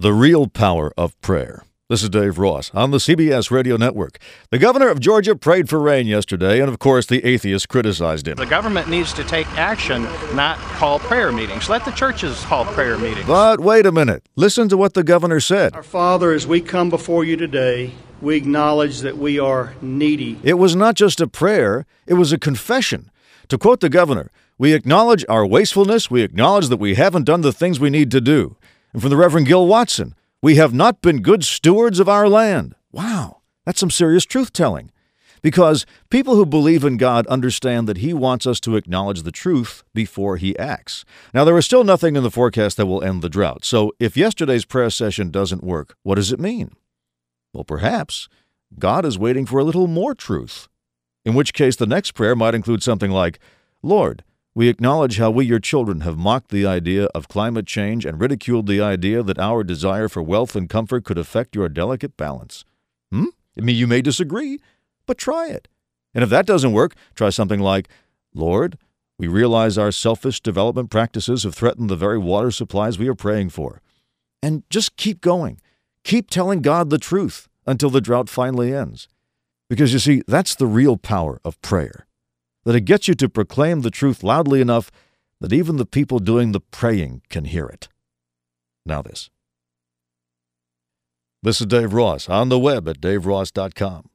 The Real Power of Prayer. This is Dave Ross on the CBS Radio Network. The governor of Georgia prayed for rain yesterday, and of course, the atheists criticized him. The government needs to take action, not call prayer meetings. Let the churches call prayer meetings. But wait a minute. Listen to what the governor said. Our Father, as we come before you today, we acknowledge that we are needy. It was not just a prayer, it was a confession. To quote the governor, we acknowledge our wastefulness, we acknowledge that we haven't done the things we need to do. And from the Reverend Gil Watson, we have not been good stewards of our land. Wow, that's some serious truth telling. Because people who believe in God understand that He wants us to acknowledge the truth before He acts. Now, there is still nothing in the forecast that will end the drought. So, if yesterday's prayer session doesn't work, what does it mean? Well, perhaps God is waiting for a little more truth. In which case, the next prayer might include something like Lord, we acknowledge how we, your children, have mocked the idea of climate change and ridiculed the idea that our desire for wealth and comfort could affect your delicate balance. Hmm? I mean, you may disagree, but try it. And if that doesn't work, try something like Lord, we realize our selfish development practices have threatened the very water supplies we are praying for. And just keep going. Keep telling God the truth until the drought finally ends. Because you see, that's the real power of prayer that it gets you to proclaim the truth loudly enough that even the people doing the praying can hear it. Now, this. This is Dave Ross on the web at daveross.com.